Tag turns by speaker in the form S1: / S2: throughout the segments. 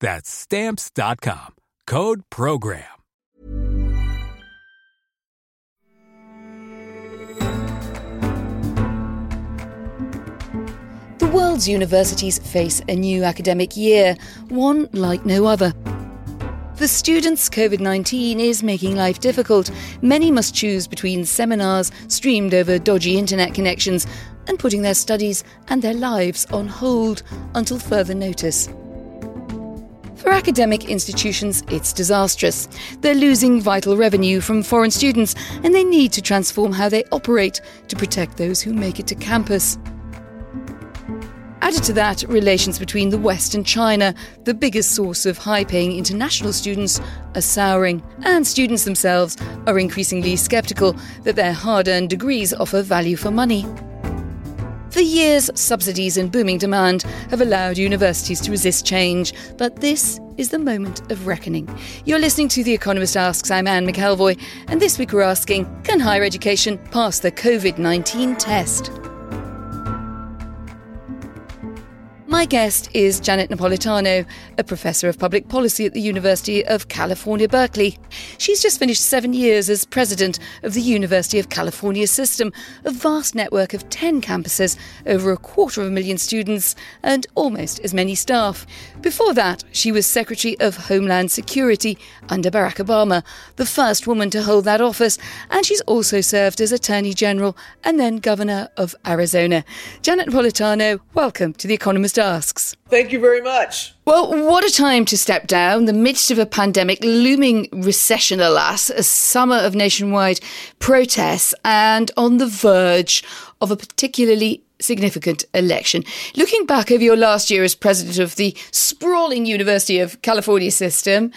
S1: That's stamps.com. Code program.
S2: The world's universities face a new academic year, one like no other. For students, COVID 19 is making life difficult. Many must choose between seminars streamed over dodgy internet connections and putting their studies and their lives on hold until further notice. For academic institutions, it's disastrous. They're losing vital revenue from foreign students and they need to transform how they operate to protect those who make it to campus. Added to that, relations between the West and China, the biggest source of high paying international students, are souring, and students themselves are increasingly sceptical that their hard earned degrees offer value for money. For years, subsidies and booming demand have allowed universities to resist change, but this is the moment of reckoning. You're listening to The Economist Asks. I'm Anne McElvoy, and this week we're asking Can higher education pass the COVID 19 test? My guest is Janet Napolitano, a professor of public policy at the University of California, Berkeley. She's just finished seven years as president of the University of California System, a vast network of 10 campuses, over a quarter of a million students, and almost as many staff. Before that, she was Secretary of Homeland Security under Barack Obama, the first woman to hold that office, and she's also served as Attorney General and then Governor of Arizona. Janet Napolitano, welcome to The Economist asks.
S3: Thank you very much.
S2: Well, what a time to step down. The midst of a pandemic, looming recession, alas, a summer of nationwide protests, and on the verge of a particularly significant election. Looking back over your last year as president of the sprawling University of California system,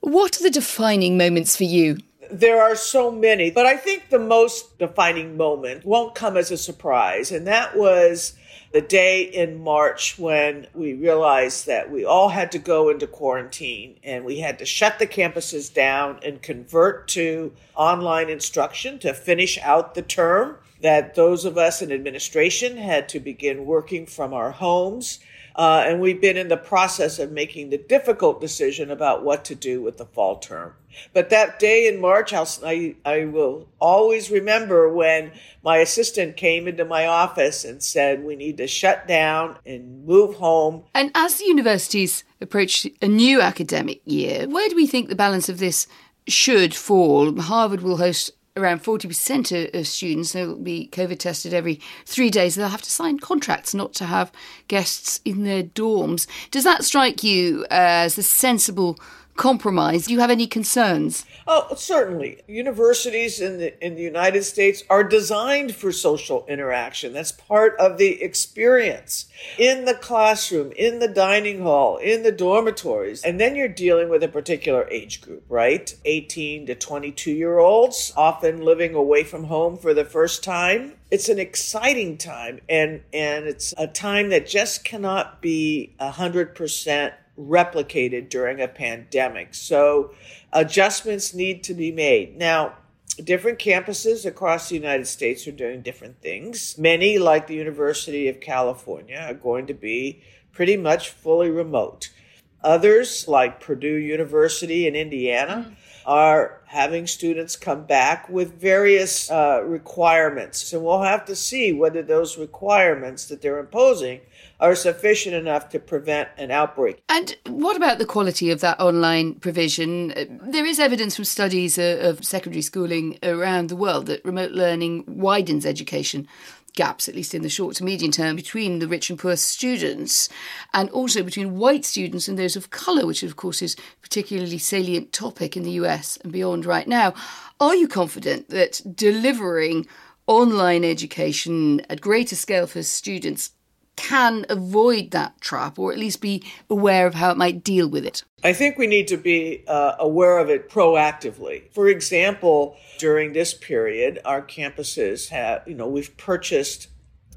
S2: what are the defining moments for you?
S3: There are so many, but I think the most defining moment won't come as a surprise, and that was the day in March when we realized that we all had to go into quarantine and we had to shut the campuses down and convert to online instruction to finish out the term. That those of us in administration had to begin working from our homes uh, and we've been in the process of making the difficult decision about what to do with the fall term. But that day in March, I'll, I, I will always remember when my assistant came into my office and said, We need to shut down and move home.
S2: And as the universities approach a new academic year, where do we think the balance of this should fall? Harvard will host around 40% of students will be COVID tested every three days. They'll have to sign contracts not to have guests in their dorms. Does that strike you as a sensible compromise? Do you have any concerns?
S3: Oh, certainly. Universities in the in the United States are designed for social interaction. That's part of the experience in the classroom, in the dining hall, in the dormitories. And then you're dealing with a particular age group, right? 18 to 22 year olds, often living away from home for the first time. It's an exciting time and and it's a time that just cannot be 100% replicated during a pandemic. So adjustments need to be made. Now, different campuses across the United States are doing different things. Many, like the University of California, are going to be pretty much fully remote. Others, like Purdue University in Indiana, are having students come back with various uh, requirements. And we'll have to see whether those requirements that they're imposing are sufficient enough to prevent an outbreak.
S2: And what about the quality of that online provision? There is evidence from studies of secondary schooling around the world that remote learning widens education gaps, at least in the short to medium term, between the rich and poor students, and also between white students and those of colour, which of course is a particularly salient topic in the US and beyond right now. Are you confident that delivering online education at greater scale for students can avoid that trap or at least be aware of how it might deal with it?
S3: I think we need to be uh, aware of it proactively. For example, during this period, our campuses have, you know, we've purchased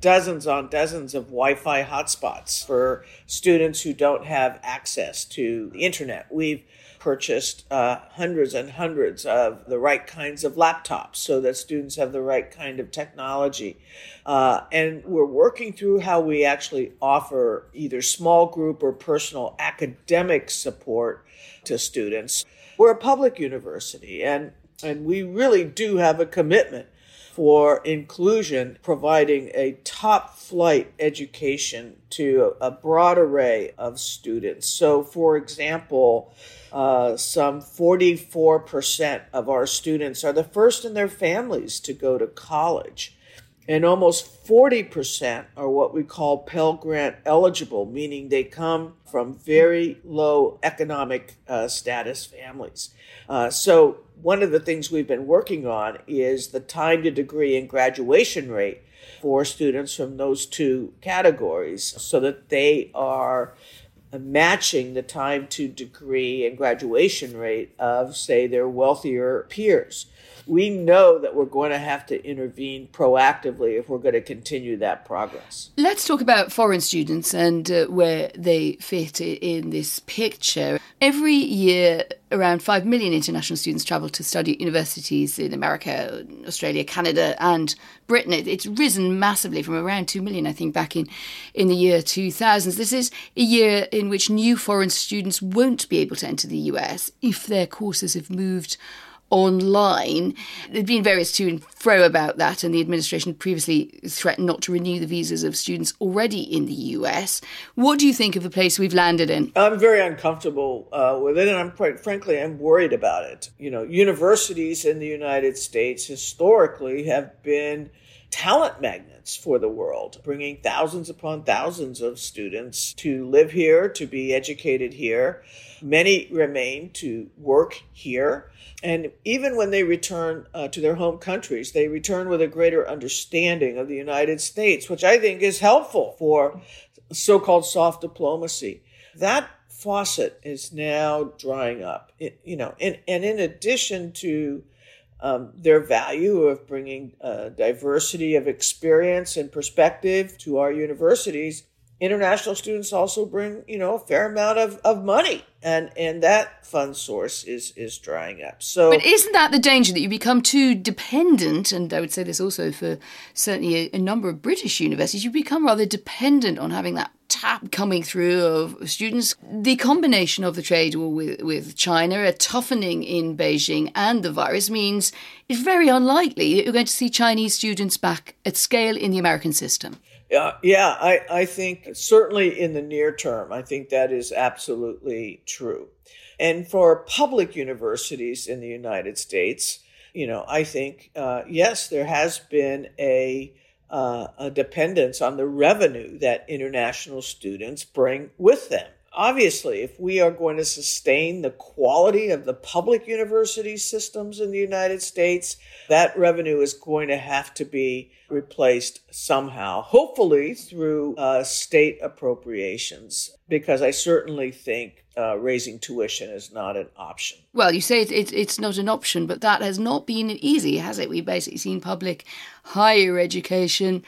S3: dozens on dozens of Wi-Fi hotspots for students who don't have access to the internet. We've purchased uh, hundreds and hundreds of the right kinds of laptops so that students have the right kind of technology. Uh, and we're working through how we actually offer either small group or personal academic support to students. We're a public university, and, and we really do have a commitment for inclusion, providing a top flight education to a broad array of students. So, for example, uh, some 44% of our students are the first in their families to go to college. And almost 40% are what we call Pell Grant eligible, meaning they come from very low economic uh, status families. Uh, so, one of the things we've been working on is the time to degree and graduation rate for students from those two categories so that they are matching the time to degree and graduation rate of, say, their wealthier peers we know that we're going to have to intervene proactively if we're going to continue that progress.
S2: Let's talk about foreign students and uh, where they fit in this picture. Every year, around 5 million international students travel to study at universities in America, Australia, Canada, and Britain. It's risen massively from around 2 million, I think, back in, in the year 2000. This is a year in which new foreign students won't be able to enter the US if their courses have moved online. There'd been various to and fro about that, and the administration previously threatened not to renew the visas of students already in the US. What do you think of the place we've landed in?
S3: I'm very uncomfortable uh, with it, and I'm quite frankly, I'm worried about it. You know, universities in the United States historically have been talent magnets for the world, bringing thousands upon thousands of students to live here, to be educated here. Many remain to work here. And even when they return uh, to their home countries, they return with a greater understanding of the United States, which I think is helpful for so called soft diplomacy. That faucet is now drying up. It, you know, and, and in addition to um, their value of bringing uh, diversity of experience and perspective to our universities, international students also bring you know a fair amount of, of money. And and that fund source is is drying up. So
S2: but isn't that the danger that you become too dependent and i would say this also for certainly a, a number of british universities you become rather dependent on having that tap coming through of students the combination of the trade war with, with china a toughening in beijing and the virus means it's very unlikely that you're going to see chinese students back at scale in the american system
S3: yeah, I, I think certainly in the near term, I think that is absolutely true. And for public universities in the United States, you know, I think, uh, yes, there has been a, uh, a dependence on the revenue that international students bring with them obviously, if we are going to sustain the quality of the public university systems in the United States, that revenue is going to have to be replaced somehow, hopefully through uh, state appropriations, because I certainly think uh, raising tuition is not an option.
S2: Well, you say it's, it's not an option, but that has not been easy, has it? We've basically seen public higher education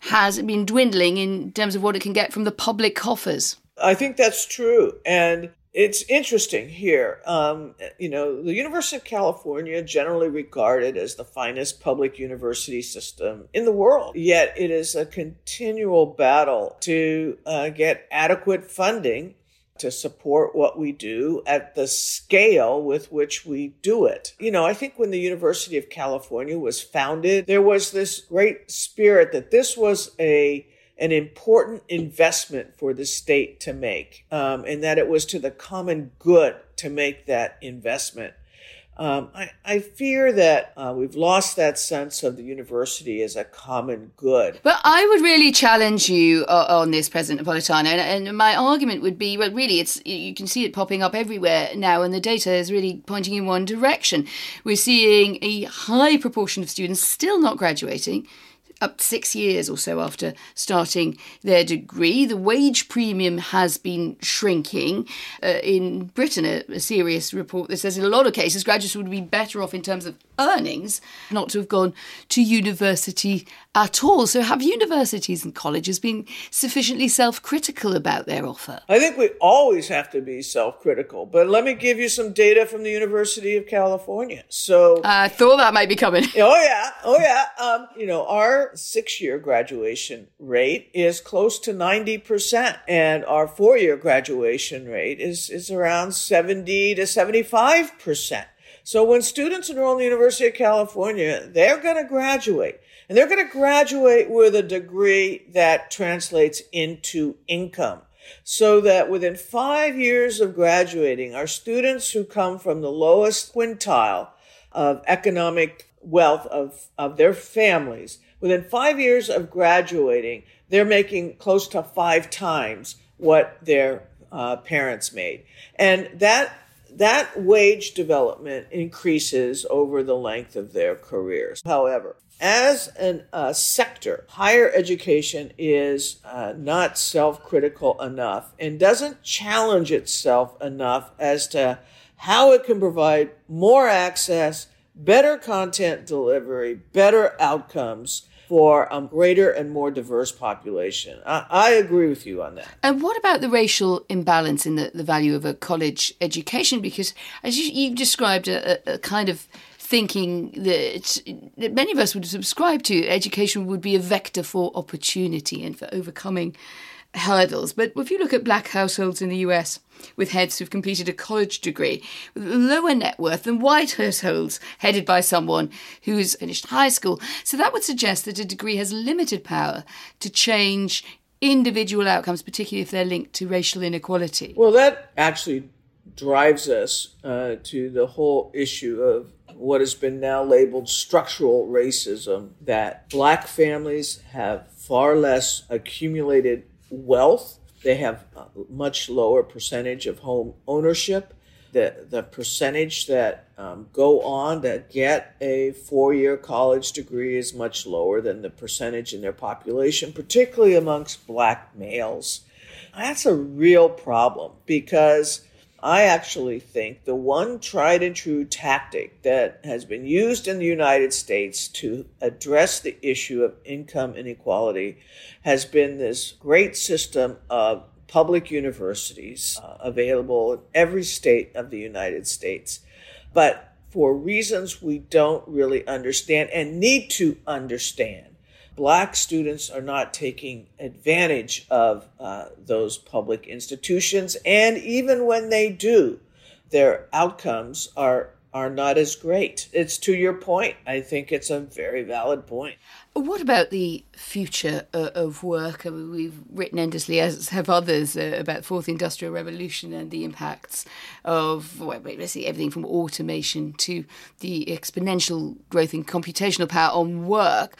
S2: has been dwindling in terms of what it can get from the public coffers.
S3: I think that's true. And it's interesting here. Um, you know, the University of California, generally regarded as the finest public university system in the world, yet it is a continual battle to uh, get adequate funding to support what we do at the scale with which we do it. You know, I think when the University of California was founded, there was this great spirit that this was a an important investment for the state to make, um, and that it was to the common good to make that investment. Um, I, I, fear that uh, we've lost that sense of the university as a common good.
S2: But I would really challenge you uh, on this, President Napolitano, and, and, my argument would be, well, really, it's you can see it popping up everywhere now, and the data is really pointing in one direction. We're seeing a high proportion of students still not graduating up to six years or so after starting their degree. The wage premium has been shrinking. Uh, in Britain, a, a, serious report that says in a lot of cases, graduates would be better off in terms of earnings not to have gone to university at all. So, have universities and colleges been sufficiently self critical about their offer?
S3: I think we always have to be self critical. But let me give you some data from the University of California. So,
S2: I thought that might be coming.
S3: Oh, yeah. Oh, yeah. Um, you know, our six year graduation rate is close to 90%, and our four year graduation rate is, is around 70 to 75%. So when students enroll in the University of California, they're going to graduate. And they're going to graduate with a degree that translates into income. So that within five years of graduating, our students who come from the lowest quintile of economic wealth of, of their families, within five years of graduating, they're making close to five times what their uh, parents made. And that that wage development increases over the length of their careers. However, as a uh, sector, higher education is uh, not self critical enough and doesn't challenge itself enough as to how it can provide more access, better content delivery, better outcomes for a greater and more diverse population. I, I, agree with you on that.
S2: And what about the racial imbalance in the, the value of a college education? Because as you, you described a, a, kind of thinking that, that many of us would subscribe to, education would be a vector for opportunity and for overcoming hurdles. But if you look at black households in the US with heads who've completed a college degree with lower net worth than white households headed by someone who's finished high school, so that would suggest that a degree has limited power to change individual outcomes, particularly if they're linked to racial inequality.
S3: Well, that actually drives us uh, to the whole issue of what has been now labeled structural racism that black families have far less accumulated wealth. They have a much lower percentage of home ownership. The, the percentage that um, go on that get a four year college degree is much lower than the percentage in their population, particularly amongst black males. That's a real problem because I actually think the one tried and true tactic that has been used in the United States to address the issue of income inequality has been this great system of public universities uh, available in every state of the United States. But for reasons we don't really understand and need to understand, black students are not taking advantage of uh, those public institutions. And even when they do, their outcomes are are not as great. It's to your point. I think it's a very valid point.
S2: What about the future uh, of work? we've written endlessly, as have others, uh, about fourth industrial revolution and the impacts of well, basically everything from automation to the exponential growth in computational power on work.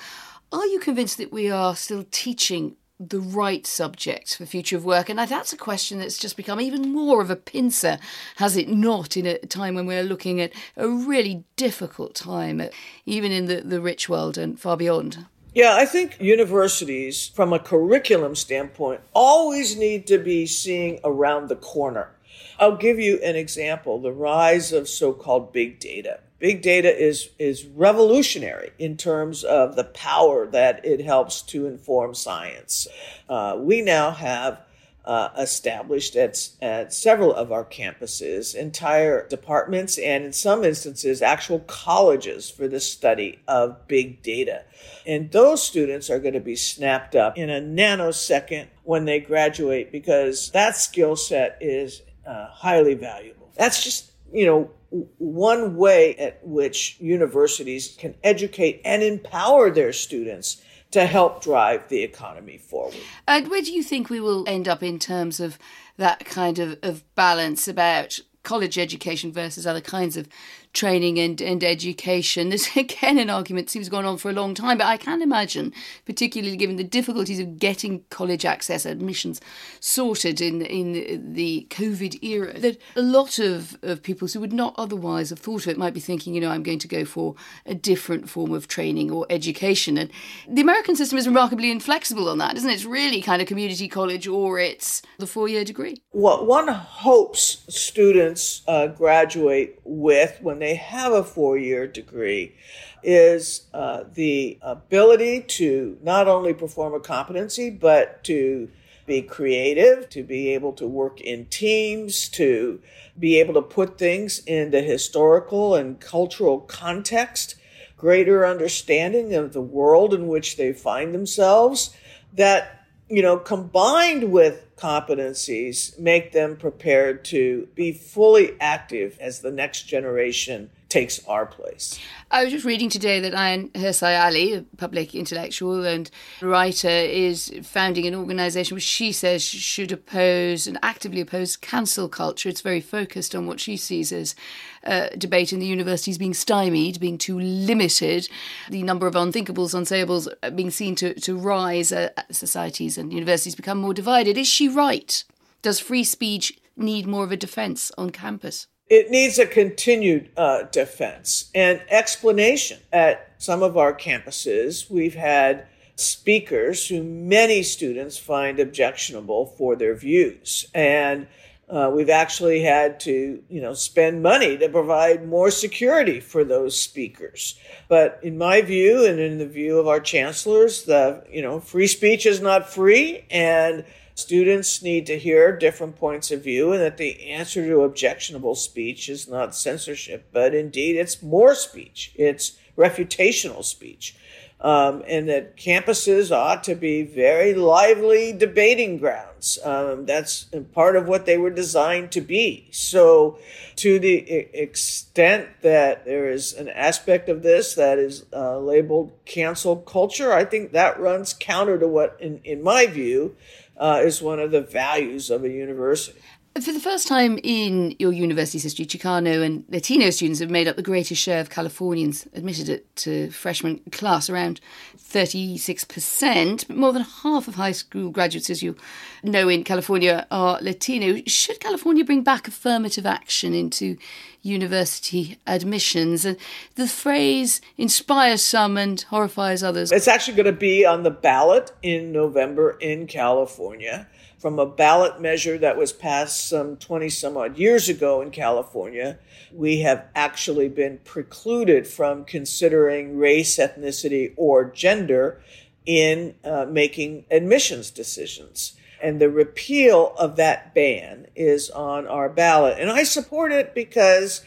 S2: Are you convinced that we are still teaching the right subjects for future of work? And that's a question that's just become even more of a pincer, has it not, in a time when we're looking at a really difficult time, even in the, the rich world and far beyond?
S3: Yeah, I think universities, from a curriculum standpoint, always need to be seeing around the corner. I'll give you an example the rise of so called big data big data is is revolutionary in terms of the power that it helps to inform science. Uh, we now have uh, established at, at several of our campuses, entire departments, and in some instances, actual colleges for the study of big data. And those students are going to be snapped up in a nanosecond when they graduate because that skill set is uh, highly valuable. That's just, you know, one way at which universities can educate and empower their students to help drive the economy forward.
S2: And where do you think we will end up in terms of that kind of, of balance about college education versus other kinds of training and, and education. There's again an argument seems going on for a long time, but I can imagine, particularly given the difficulties of getting college access admissions sorted in in the COVID era, that a lot of, of people who would not otherwise have thought of it might be thinking, you know, I'm going to go for a different form of training or education. And the American system is remarkably inflexible on that, isn't it? It's really kind of community college or it's the four year degree.
S3: What one hopes students uh, graduate with when they have a four year degree is uh, the ability to not only perform a competency, but to be creative, to be able to work in teams, to be able to put things into historical and cultural context, greater understanding of the world in which they find themselves, that, you know, combined with competencies make them prepared to be fully active as the next generation takes our place.
S2: I was just reading today that Ayaan Hirsi Ali, a public intellectual and writer, is founding an organisation which she says should oppose and actively oppose cancel culture. It's very focused on what she sees as a debate in the universities being stymied, being too limited, the number of unthinkables, unsayables being seen to, to rise, uh, societies and universities become more divided. Is she right? Does free speech need more of a defence on campus?
S3: It needs a continued uh, defense and explanation. At some of our campuses, we've had speakers who many students find objectionable for their views. And uh, we've actually had to, you know, spend money to provide more security for those speakers. But in my view, and in the view of our chancellors, the, you know, free speech is not free and Students need to hear different points of view, and that the answer to objectionable speech is not censorship, but indeed it's more speech. It's refutational speech. Um, and that campuses ought to be very lively debating grounds. Um, that's part of what they were designed to be. So, to the extent that there is an aspect of this that is uh, labeled cancel culture, I think that runs counter to what, in, in my view, uh, is one of the values of a university.
S2: For the first time in your university's history, Chicano and Latino students have made up the greatest share of Californians admitted to freshman class, around 36%. More than half of high school graduates, as you know, in California are Latino. Should California bring back affirmative action into university admissions? And the phrase inspires some and horrifies others.
S3: It's actually going to be on the ballot in November in California from a ballot measure that was passed some 20 some odd years ago in California. We have actually been precluded from considering race, ethnicity, or gender in uh, making admissions decisions. And the repeal of that ban is on our ballot. And I support it because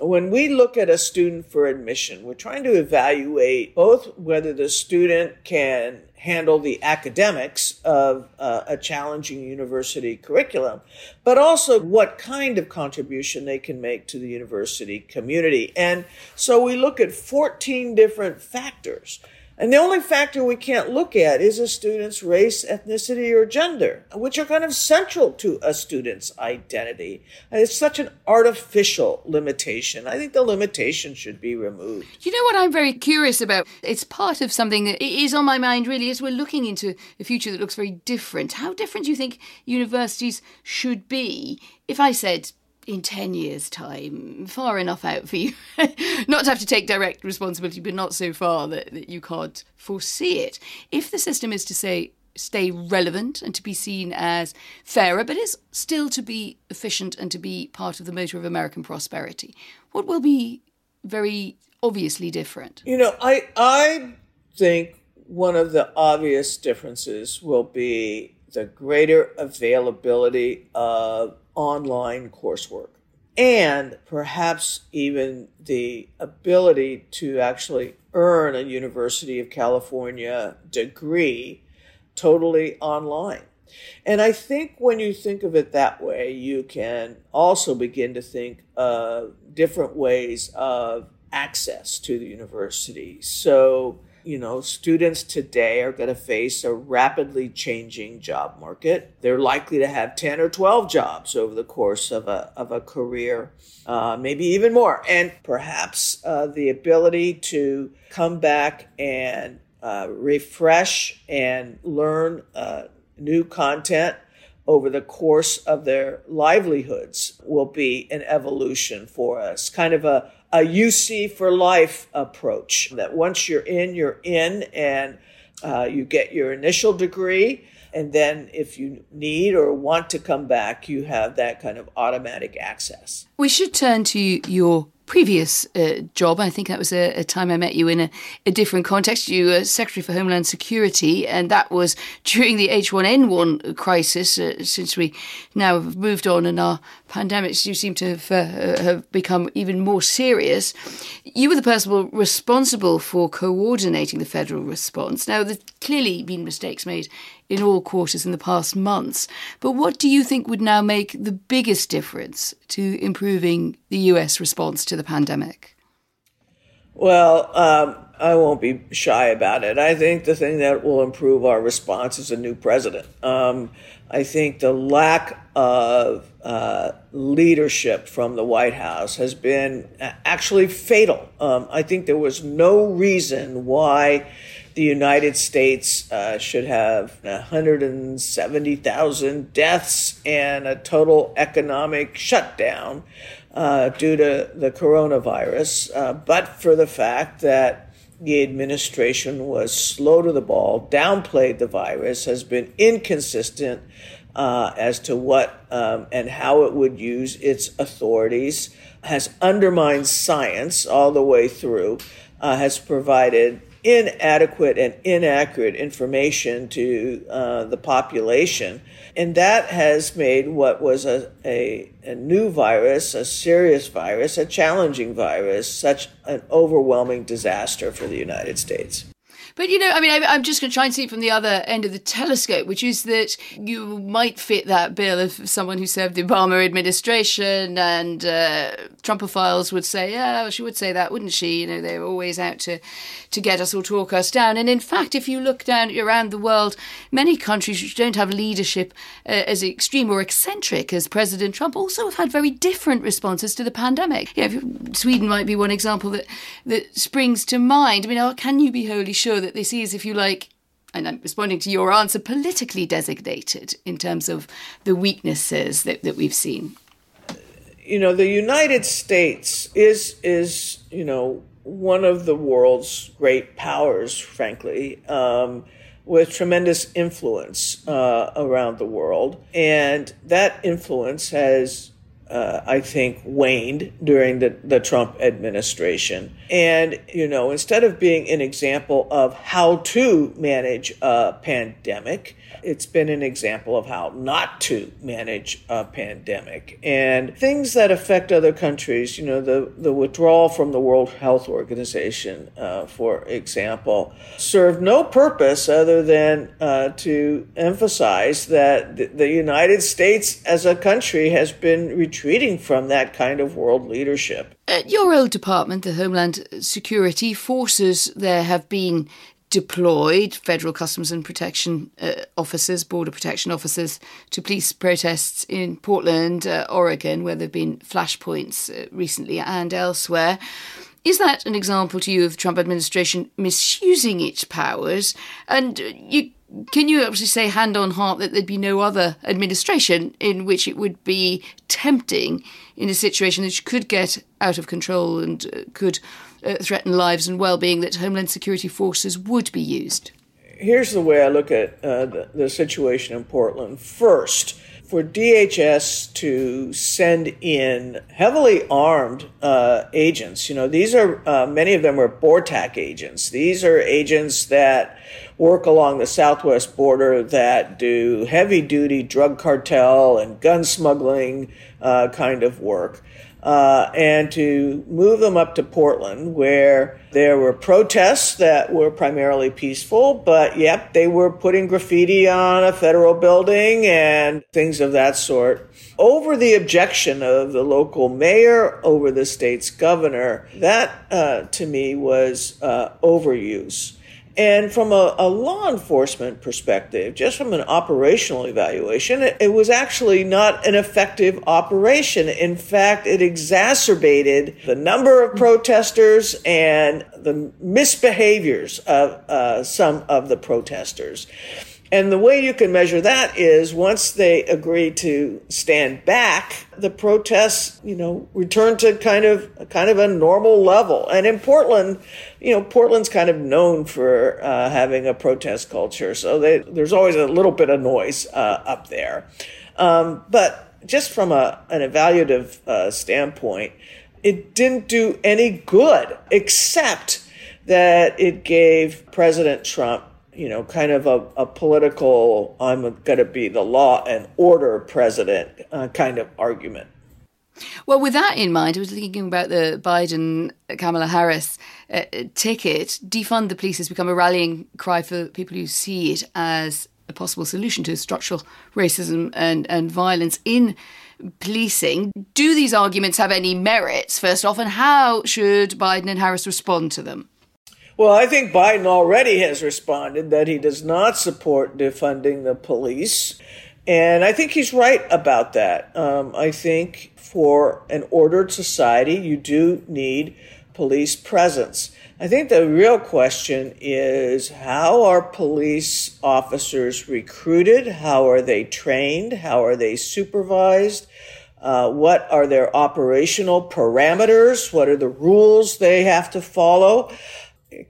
S3: when we look at a student for admission, we're trying to evaluate both whether the student can handle the academics of uh, a challenging university curriculum, but also what kind of contribution they can make to the university community. And so we look at 14 different factors. And the only factor we can't look at is a student's race, ethnicity, or gender, which are kind of central to a student's identity. And it's such an artificial limitation. I think the limitation should be removed.
S2: You know what I'm very curious about? It's part of something that is on my mind really as we're looking into a future that looks very different. How different do you think universities should be? If I said in 10 years' time, far enough out for you not to have to take direct responsibility, but not so far that, that you can't foresee it. If the system is to say, stay relevant and to be seen as fairer, but is still to be efficient and to be part of the motor of American prosperity, what will be very obviously different?
S3: You know, I I think one of the obvious differences will be the greater availability of online coursework and perhaps even the ability to actually earn a University of California degree totally online. And I think when you think of it that way, you can also begin to think of different ways of access to the university. So, you know, students today are going to face a rapidly changing job market. They're likely to have 10 or 12 jobs over the course of a, of a career, uh, maybe even more. And perhaps uh, the ability to come back and uh, refresh and learn uh, new content over the course of their livelihoods will be an evolution for us, kind of a, a UC for life approach that once you're in, you're in, and uh, you get your initial degree. And then, if you need or want to come back, you have that kind of automatic access.
S2: We should turn to your previous uh, job. I think that was a, a, time I met you in a, a, different context. You were Secretary for Homeland Security, and that was during the H1N1 crisis. Uh, since we now have moved on and our pandemics do seem to have, uh, have become even more serious, you were the person responsible for coordinating the federal response. Now, there's clearly been mistakes made in all quarters in the past months. But what do you think would now make the biggest difference to improving the US response to the pandemic?
S3: Well, um, I won't be shy about it. I think the thing that will improve our response is a new president. Um, I think the lack of uh, leadership from the White House has been actually fatal. Um, I think there was no reason why the United States uh, should have 170,000 deaths and a total economic shutdown uh, due to the coronavirus, uh, but for the fact that the administration was slow to the ball, downplayed the virus, has been inconsistent uh, as to what um, and how it would use its authorities, has undermined science all the way through, uh, has provided inadequate and inaccurate information to uh, the population. And that has made what was a, a, a, new virus, a serious virus, a challenging virus, such an overwhelming disaster for the United States.
S2: But you know, I mean, I, am just going to try and see it from the other end of the telescope, which is that you might fit that bill of someone who served the Obama administration, and uh, Trumpophiles would say, "Yeah, she would say that, wouldn't she?" You know, they're always out to to get us or talk us down. And in fact, if you look down around the world, many countries which don't have leadership uh, as extreme or eccentric as President Trump also have had very different responses to the pandemic. Know, Sweden might be one example that that springs to mind. I mean, can you be wholly sure that this is, if you like, and I'm responding to your answer, politically designated in terms of the weaknesses that, that we've seen?
S3: You know, the United States is is you know one of the world's great powers, frankly, um, with tremendous influence uh, around the world. And that influence has, uh, I think, waned during the, the Trump administration. And, you know, instead of being an example of how to manage a pandemic, it's been an example of how not to manage a pandemic and things that affect other countries. You know, the, the withdrawal from the World Health Organization, uh, for example, served no purpose other than uh, to emphasize that the, the United States as a country has been from that kind of world leadership.
S2: At your old department, the Homeland Security Forces, there have been deployed federal customs and protection uh, officers, border protection officers, to police protests in Portland, uh, Oregon, where there have been flashpoints uh, recently and elsewhere. Is that an example to you of the Trump administration misusing its powers? And uh, you, can you actually say hand on heart that there'd be no other administration in which it would be tempting in a situation that could get out of control and uh, could uh, threaten lives and well-being that Homeland Security forces would be used?
S3: Here's the way I look at uh, the, the situation in Portland. First, for DHS to send in heavily armed uh, agents. You know, these are uh, many of them are BORTAC agents. These are agents that work along the southwest border that do heavy duty drug cartel and gun smuggling uh, kind of work uh, and to move them up to Portland, where there were protests that were primarily peaceful, but yep, they were putting graffiti on a federal building and things of that sort. Over the objection of the local mayor, over the state's governor, that uh, to me was uh, overuse. And from a, a, law enforcement perspective, just from an operational evaluation, it, it, was actually not an effective operation. In fact, it exacerbated the number of protesters and the misbehaviors of uh, some of the protesters. And the way you can measure that is once they agree to stand back, the protests, you know, return to kind of kind of a normal level. And in Portland, you know, Portland's kind of known for uh, having a protest culture, so they, there's always a little bit of noise uh, up there. Um, but just from a, an evaluative uh, standpoint, it didn't do any good, except that it gave President Trump you know, kind of a, a political, I'm going to be the law and order president uh, kind of argument.
S2: Well, with that in mind, I was thinking about the Biden Kamala Harris uh, ticket. Defund the police has become a rallying cry for people who see it as a possible solution to structural racism and, and violence in policing. Do these arguments have any merits, first off, and how should Biden and Harris respond to them?
S3: Well, I think Biden already has responded that he does not support defunding the police. And I think he's right about that. Um, I think for an ordered society, you do need police presence. I think the real question is how are police officers recruited? How are they trained? How are they supervised? Uh, what are their operational parameters? What are the rules they have to follow?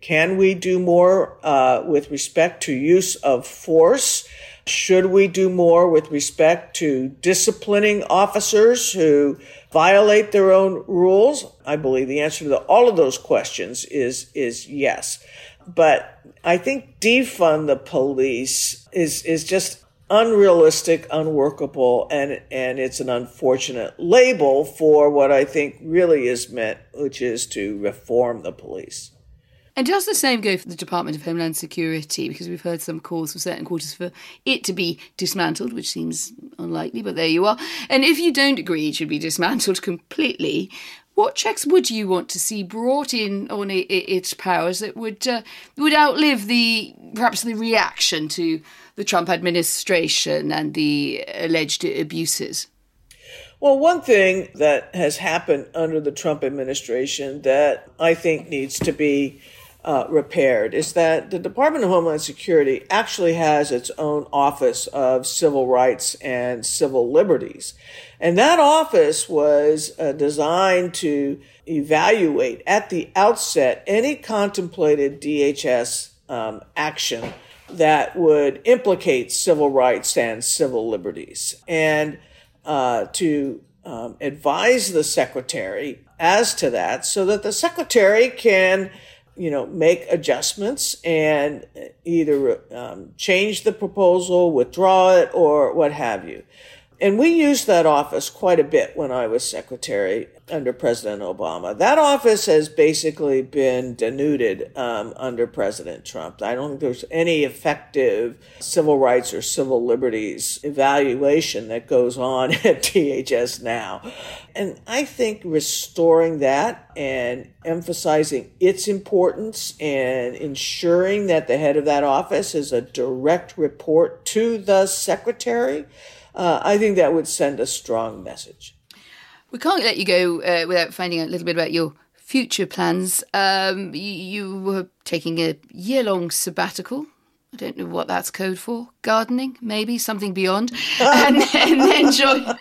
S3: Can we do more uh, with respect to use of force? Should we do more with respect to disciplining officers who violate their own rules? I believe the answer to all of those questions is is yes. But I think defund the police is is just unrealistic, unworkable, and and it's an unfortunate label for what I think really is meant, which is to reform the police.
S2: And does the same go for the Department of Homeland Security? Because we've heard some calls from certain quarters for it to be dismantled, which seems unlikely, but there you are. And if you don't agree it should be dismantled completely, what checks would you want to see brought in on its powers that would uh, would outlive the perhaps the reaction to the Trump administration and the alleged abuses?
S3: Well, one thing that has happened under the Trump administration that I think needs to be uh, repaired is that the Department of Homeland Security actually has its own Office of Civil Rights and Civil Liberties. And that office was uh, designed to evaluate at the outset any contemplated DHS um, action that would implicate civil rights and civil liberties. And uh, to um, advise the secretary as to that so that the secretary can you know, make adjustments and either um, change the proposal, withdraw it, or what have you. And we used that office quite a bit when I was secretary under President Obama. That office has basically been denuded um, under President Trump. I don't think there's any effective civil rights or civil liberties evaluation that goes on at DHS now. And I think restoring that and emphasizing its importance and ensuring that the head of that office is a direct report to the secretary, uh, I think that would send a strong message.
S2: We can't let you go uh, without finding out a little bit about your future plans. Um, you, you were taking a year long sabbatical. I don't know what that's code for. Gardening, maybe something beyond, and, and then join.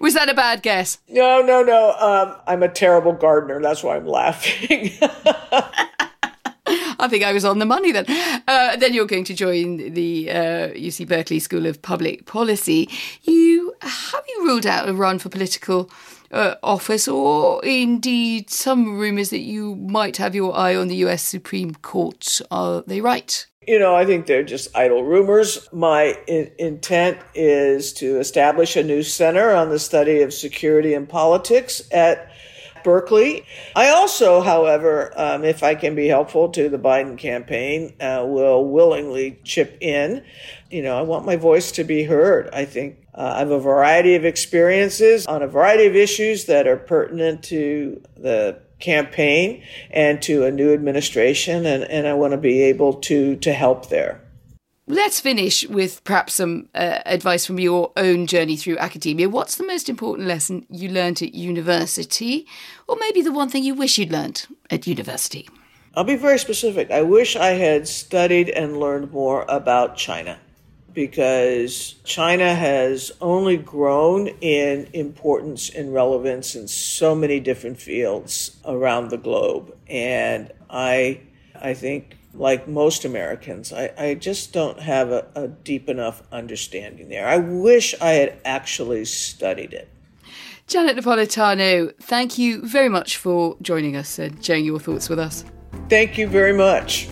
S2: Was that a bad guess?
S3: No, no, no. Um, I'm a terrible gardener. That's why I'm laughing.
S2: I think I was on the money then. Uh, then you're going to join the uh, UC Berkeley School of Public Policy. You have you ruled out a run for political uh, office, or indeed some rumours that you might have your eye on the US Supreme Court. Are they right?
S3: You know, I think they're just idle rumors. My in- intent is to establish a new center on the study of security and politics at Berkeley. I also, however, um, if I can be helpful to the Biden campaign, uh, will willingly chip in. You know, I want my voice to be heard. I think uh, I have a variety of experiences on a variety of issues that are pertinent to the campaign and to a new administration, and, and I want to be able to to help there.
S2: Let's finish with perhaps some uh, advice from your own journey through academia. What's the most important lesson you learned at university, or maybe the one thing you wish you'd learned at university?
S3: I'll be very specific. I wish I had studied and learned more about China because China has only grown in importance and relevance in so many different fields around the globe. And I, I think like most Americans. I, I just don't have a, a deep enough understanding there. I wish I had actually studied it.
S2: Janet Napolitano, thank you very much for joining us and sharing your thoughts with us.
S3: Thank you very much.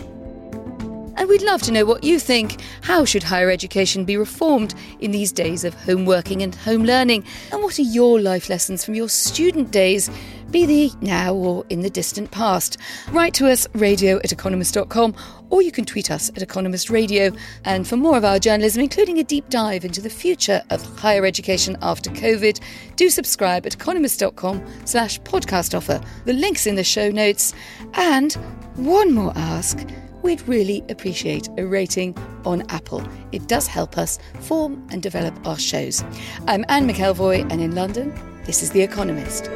S2: And we'd love to know what you think. How should higher education be reformed in these days of home working and home learning? And what are your life lessons from your student days, be they now or in the distant past? Write to us, radio at economist.com, or you can tweet us at Economist Radio. And for more of our journalism, including a deep dive into the future of higher education after COVID, do subscribe at economist.com slash podcast offer. The link's in the show notes. And one more ask we'd really appreciate a rating on Apple. It does help us form and develop our shows. I'm Anne McElvoy, and in London, this is The Economist.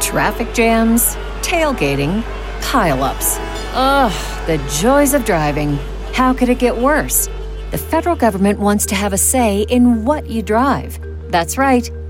S4: Traffic jams, tailgating, pileups. Ugh, the joys of driving. How could it get worse? The federal government wants to have a say in what you drive. That's right.